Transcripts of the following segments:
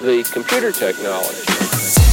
the computer technology.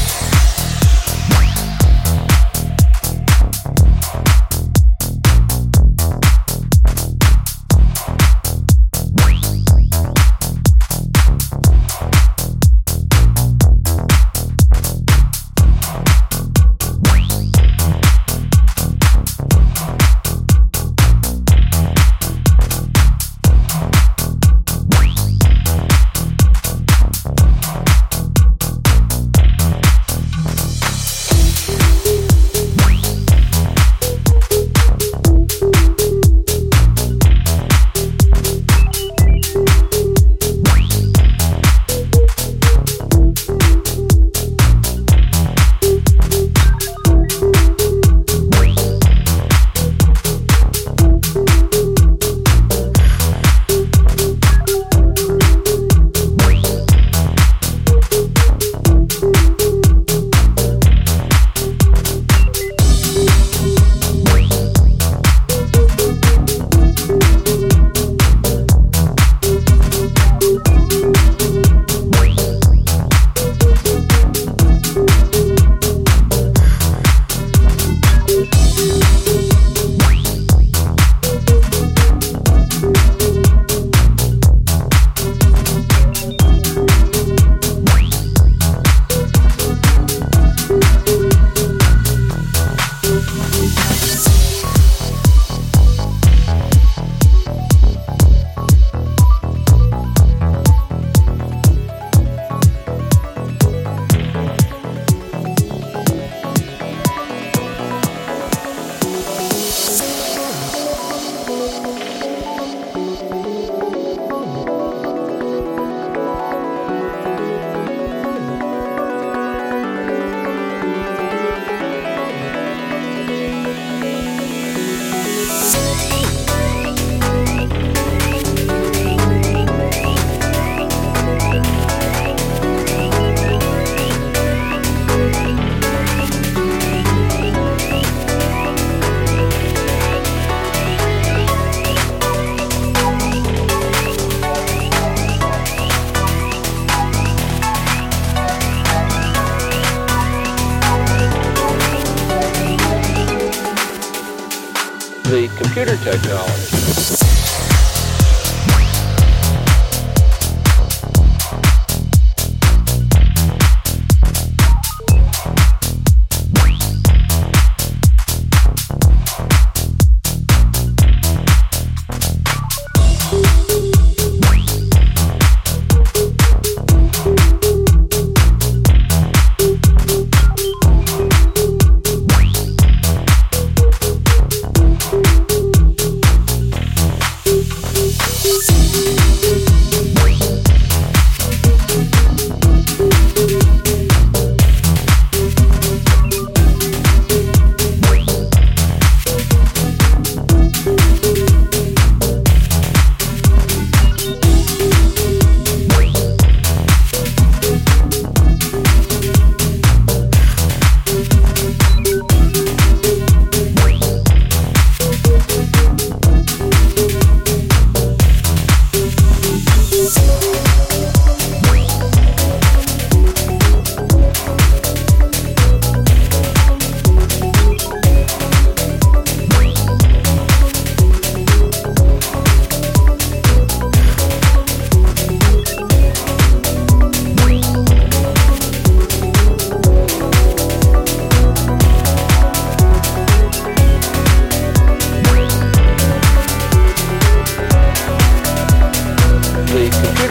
the computer technology.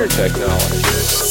technology.